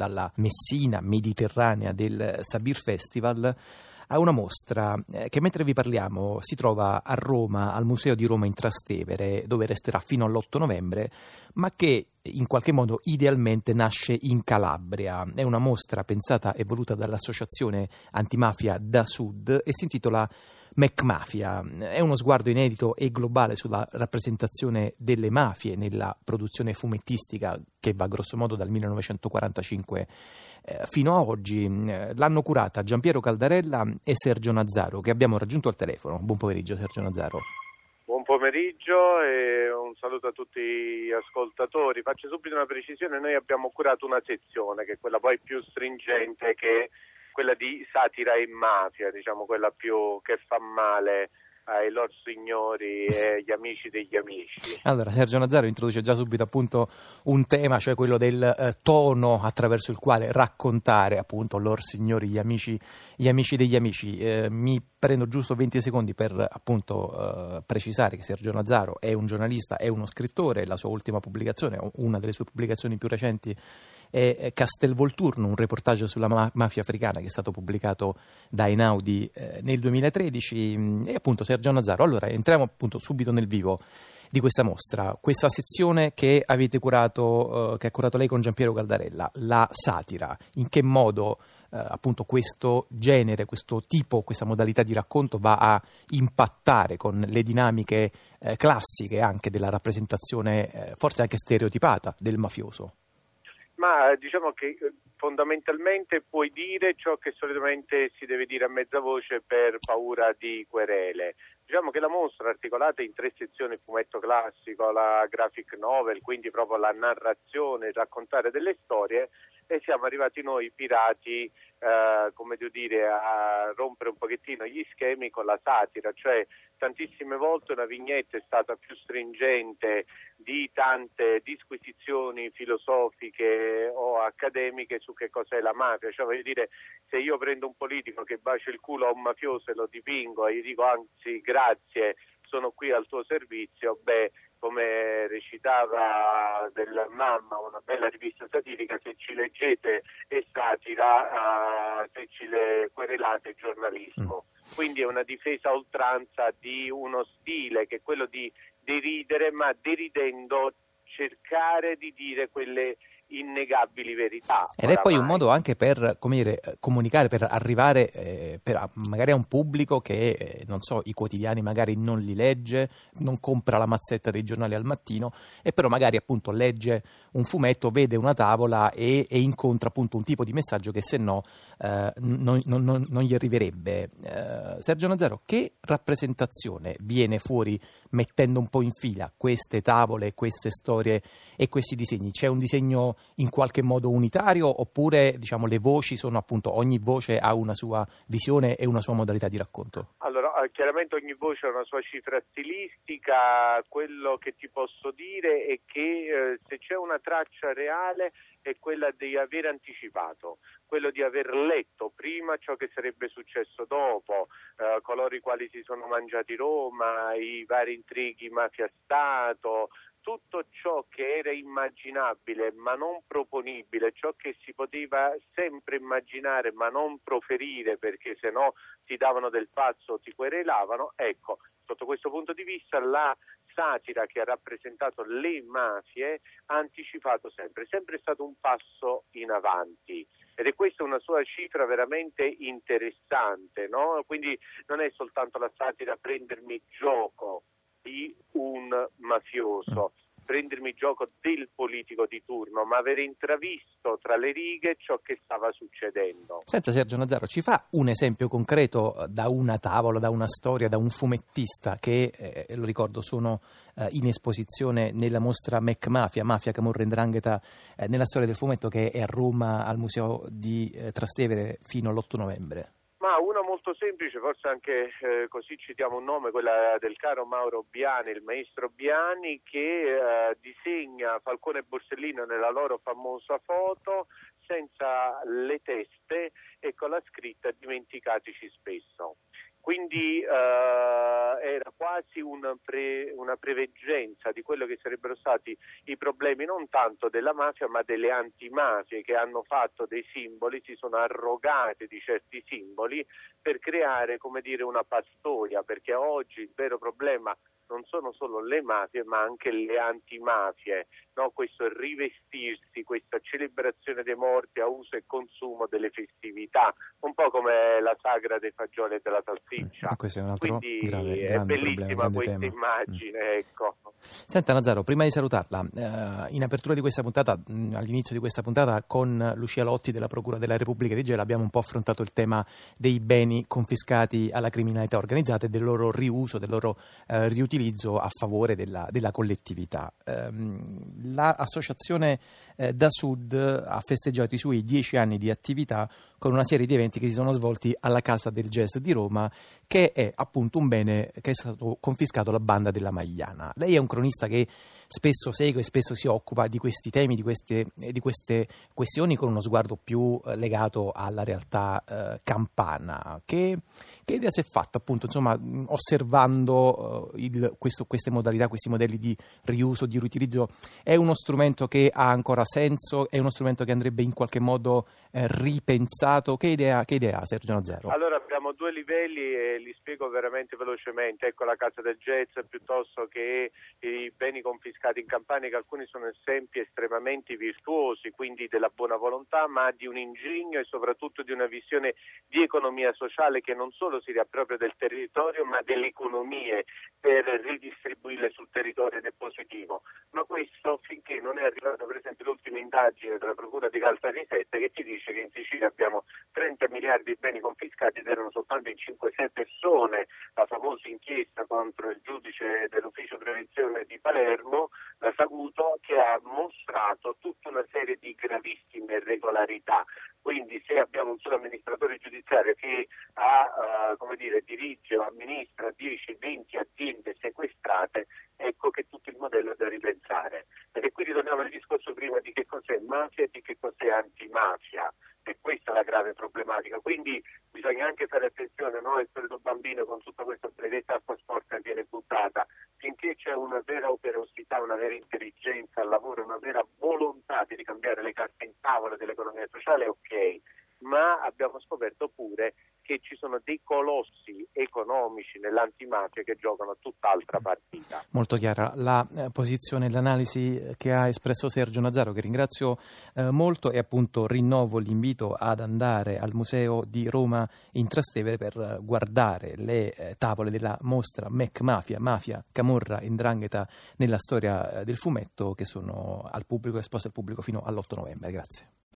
dalla Messina mediterranea del Sabir Festival a una mostra eh, che mentre vi parliamo si trova a Roma, al Museo di Roma in Trastevere, dove resterà fino all'8 novembre, ma che in qualche modo idealmente nasce in Calabria. È una mostra pensata e voluta dall'associazione antimafia da Sud e si intitola MacMafia. È uno sguardo inedito e globale sulla rappresentazione delle mafie nella produzione fumettistica che va grossomodo dal 1945 eh, fino a oggi. L'hanno curata Giampiero Caldarella e Sergio Nazzaro che abbiamo raggiunto al telefono. Buon pomeriggio Sergio Nazzaro. Buon pomeriggio e un saluto a tutti gli ascoltatori. Faccio subito una precisione, noi abbiamo curato una sezione che è quella poi più stringente che quella di satira e mafia, diciamo quella più che fa male ai loro signori e agli amici degli amici. Allora, Sergio Nazzaro introduce già subito appunto un tema, cioè quello del eh, tono attraverso il quale raccontare appunto loro signori, gli amici, gli amici degli amici. Eh, mi prendo giusto 20 secondi per appunto eh, precisare che Sergio Nazzaro è un giornalista, è uno scrittore, la sua ultima pubblicazione, una delle sue pubblicazioni più recenti è Castelvolturno, un reportage sulla ma- mafia africana che è stato pubblicato da Einaudi eh, nel 2013 mm, e appunto Sergio Nazzaro. Allora entriamo appunto subito nel vivo di questa mostra, questa sezione che avete curato, eh, che ha curato lei con Giampiero Caldarella, la satira, in che modo eh, appunto questo genere, questo tipo, questa modalità di racconto va a impattare con le dinamiche eh, classiche anche della rappresentazione, eh, forse anche stereotipata, del mafioso? Ma diciamo che eh, fondamentalmente puoi dire ciò che solitamente si deve dire a mezza voce per paura di querele. Diciamo che la mostra articolata in tre sezioni, il fumetto classico, la graphic novel, quindi proprio la narrazione, il raccontare delle storie e siamo arrivati noi pirati eh, come devo dire, a rompere un pochettino gli schemi con la satira, cioè tantissime volte una vignetta è stata più stringente di tante disquisizioni filosofiche o accademiche su che cos'è la mafia, cioè voglio dire se io prendo un politico che bacia il culo a un mafioso e lo dipingo e gli dico anzi grazie sono qui al tuo servizio, beh come recitava della mamma, una bella rivista satirica, se ci leggete è satira, uh, se ci le querelate è giornalismo. Mm. Quindi è una difesa a oltranza di uno stile che è quello di deridere, ma deridendo cercare di dire quelle innegabili verità. Ed oramai. è poi un modo anche per dire, comunicare, per arrivare eh, per, magari a un pubblico che, eh, non so, i quotidiani magari non li legge, non compra la mazzetta dei giornali al mattino, e però magari appunto legge un fumetto, vede una tavola e, e incontra appunto un tipo di messaggio che se no eh, non, non, non, non, gli arriverebbe. Eh, Sergio Nazzaro, che rappresentazione viene fuori mettendo un po' in fila queste tavole, queste storie e questi disegni? C'è un disegno in qualche modo unitario oppure diciamo, le voci sono appunto ogni voce ha una sua visione e una sua modalità di racconto? Allora, eh, chiaramente ogni voce ha una sua cifra stilistica, quello che ti posso dire è che eh, se c'è una traccia reale è quella di aver anticipato, quello di aver letto prima ciò che sarebbe successo dopo, eh, coloro i quali si sono mangiati Roma, i vari intrighi mafia-stato, tutto ciò che era immaginabile ma non proponibile, ciò che si poteva sempre immaginare ma non proferire perché se no ti davano del pazzo o ti querelavano, ecco, sotto questo punto di vista la satira che ha rappresentato le mafie ha anticipato sempre, sempre stato un passo in avanti ed è questa una sua cifra veramente interessante, no? quindi non è soltanto la satira prendermi gioco di un mafioso, prendermi gioco del politico di turno, ma aver intravisto tra le righe ciò che stava succedendo. Senta Sergio Nazzaro, ci fa un esempio concreto eh, da una tavola, da una storia, da un fumettista che, eh, lo ricordo, sono eh, in esposizione nella mostra Mac Mafia, Mafia Camorra Ndrangheta, eh, nella storia del fumetto che è a Roma al Museo di eh, Trastevere fino all'8 novembre. Ma una molto semplice, forse anche eh, così citiamo un nome, quella del caro Mauro Biani, il maestro Biani, che eh, disegna Falcone e Borsellino nella loro famosa foto senza le teste e con la scritta dimenticatici spesso. Quindi eh, era quasi una, pre, una, preveggenza di quello che sarebbero stati i problemi non tanto della mafia ma delle antimafie che hanno fatto dei simboli, si sono arrogate di certi simboli per creare come dire, una pastoia, perché oggi il vero problema non sono solo le mafie ma anche le antimafie, no? questo rivestirsi, questa celebrazione dei morti a uso e consumo delle festività, un po' come la sagra dei fagioli e della salsiccia. Eh, questo è un altro Quindi grave, è bellissima problema, questa tema. immagine. Mm. Ecco. Senta Nazzaro, prima di salutarla, eh, in apertura di questa puntata, mh, all'inizio di questa puntata, con Lucia Lotti della Procura della Repubblica di Gela abbiamo un po' affrontato il tema dei beni confiscati alla criminalità organizzata e del loro riuso, del loro eh, riutilizzo a favore della, della collettività. Eh, l'associazione Da Sud ha festeggiato i suoi dieci anni di attività con una serie di eventi che si sono svolti alla Casa del Jazz di Roma, che è appunto un bene che è stato confiscato alla banda della Magliana. Lei è un cronista che spesso segue e spesso si occupa di questi temi, di queste, di queste questioni con uno sguardo più eh, legato alla realtà eh, campana. Che, che, idea si è fatta appunto, insomma, osservando eh, il, questo, queste modalità, questi modelli di riuso, di riutilizzo? È uno strumento che ha ancora senso? È uno strumento che andrebbe in qualche modo eh, ripensato? Che idea, che idea Sergio Nazzaro? Allora abbiamo due livelli e li spiego veramente velocemente. Ecco la casa del jazz piuttosto che i beni confiscati in Campania, che alcuni sono esempi estremamente virtuosi, quindi della buona volontà, ma di un ingegno e soprattutto di una visione di economia sociale che non solo si riappropria del territorio, ma delle economie per ridistribuirle sul territorio ed è positivo. Ma questo finché non è arrivata per esempio l'ultima indagine della Procura di 7 che ci dice che in Sicilia abbiamo 30 miliardi di beni confiscati ed erano soltanto in 5-6 persone, la famosa inchiesta contro il giudice dell'ufficio prevenzione di Palermo, la Saguto, che ha mostrato tutta una serie di gravissime irregolarità. Quindi se abbiamo un solo amministratore giudiziario che ha, uh, come dire, dirige o amministra 10-20 aziende sequestrate, ecco che tutto il modello è da ripensare. Perché qui ritorniamo al discorso prima di che cos'è mafia e di che cos'è antimafia. E questa è la grave problematica. Quindi bisogna anche fare attenzione, no? il solito bambino con tutta questa benedetta acqua sporca viene buttata. Finché c'è una vera operosità, una vera intelligenza al lavoro, una vera volontà di ricambiare le carte in tavola dell'economia sociale, ok. Ma abbiamo scoperto pure che ci sono dei colossi economici nell'antimafia che giocano tutt'altra partita. Molto chiara la eh, posizione e l'analisi che ha espresso Sergio Nazzaro, che ringrazio eh, molto e appunto rinnovo l'invito ad andare al Museo di Roma in Trastevere per guardare le eh, tavole della mostra Mac Mafia, Mafia, Camorra, Indrangheta nella storia eh, del fumetto che sono al pubblico, esposte al pubblico fino all'8 novembre. Grazie.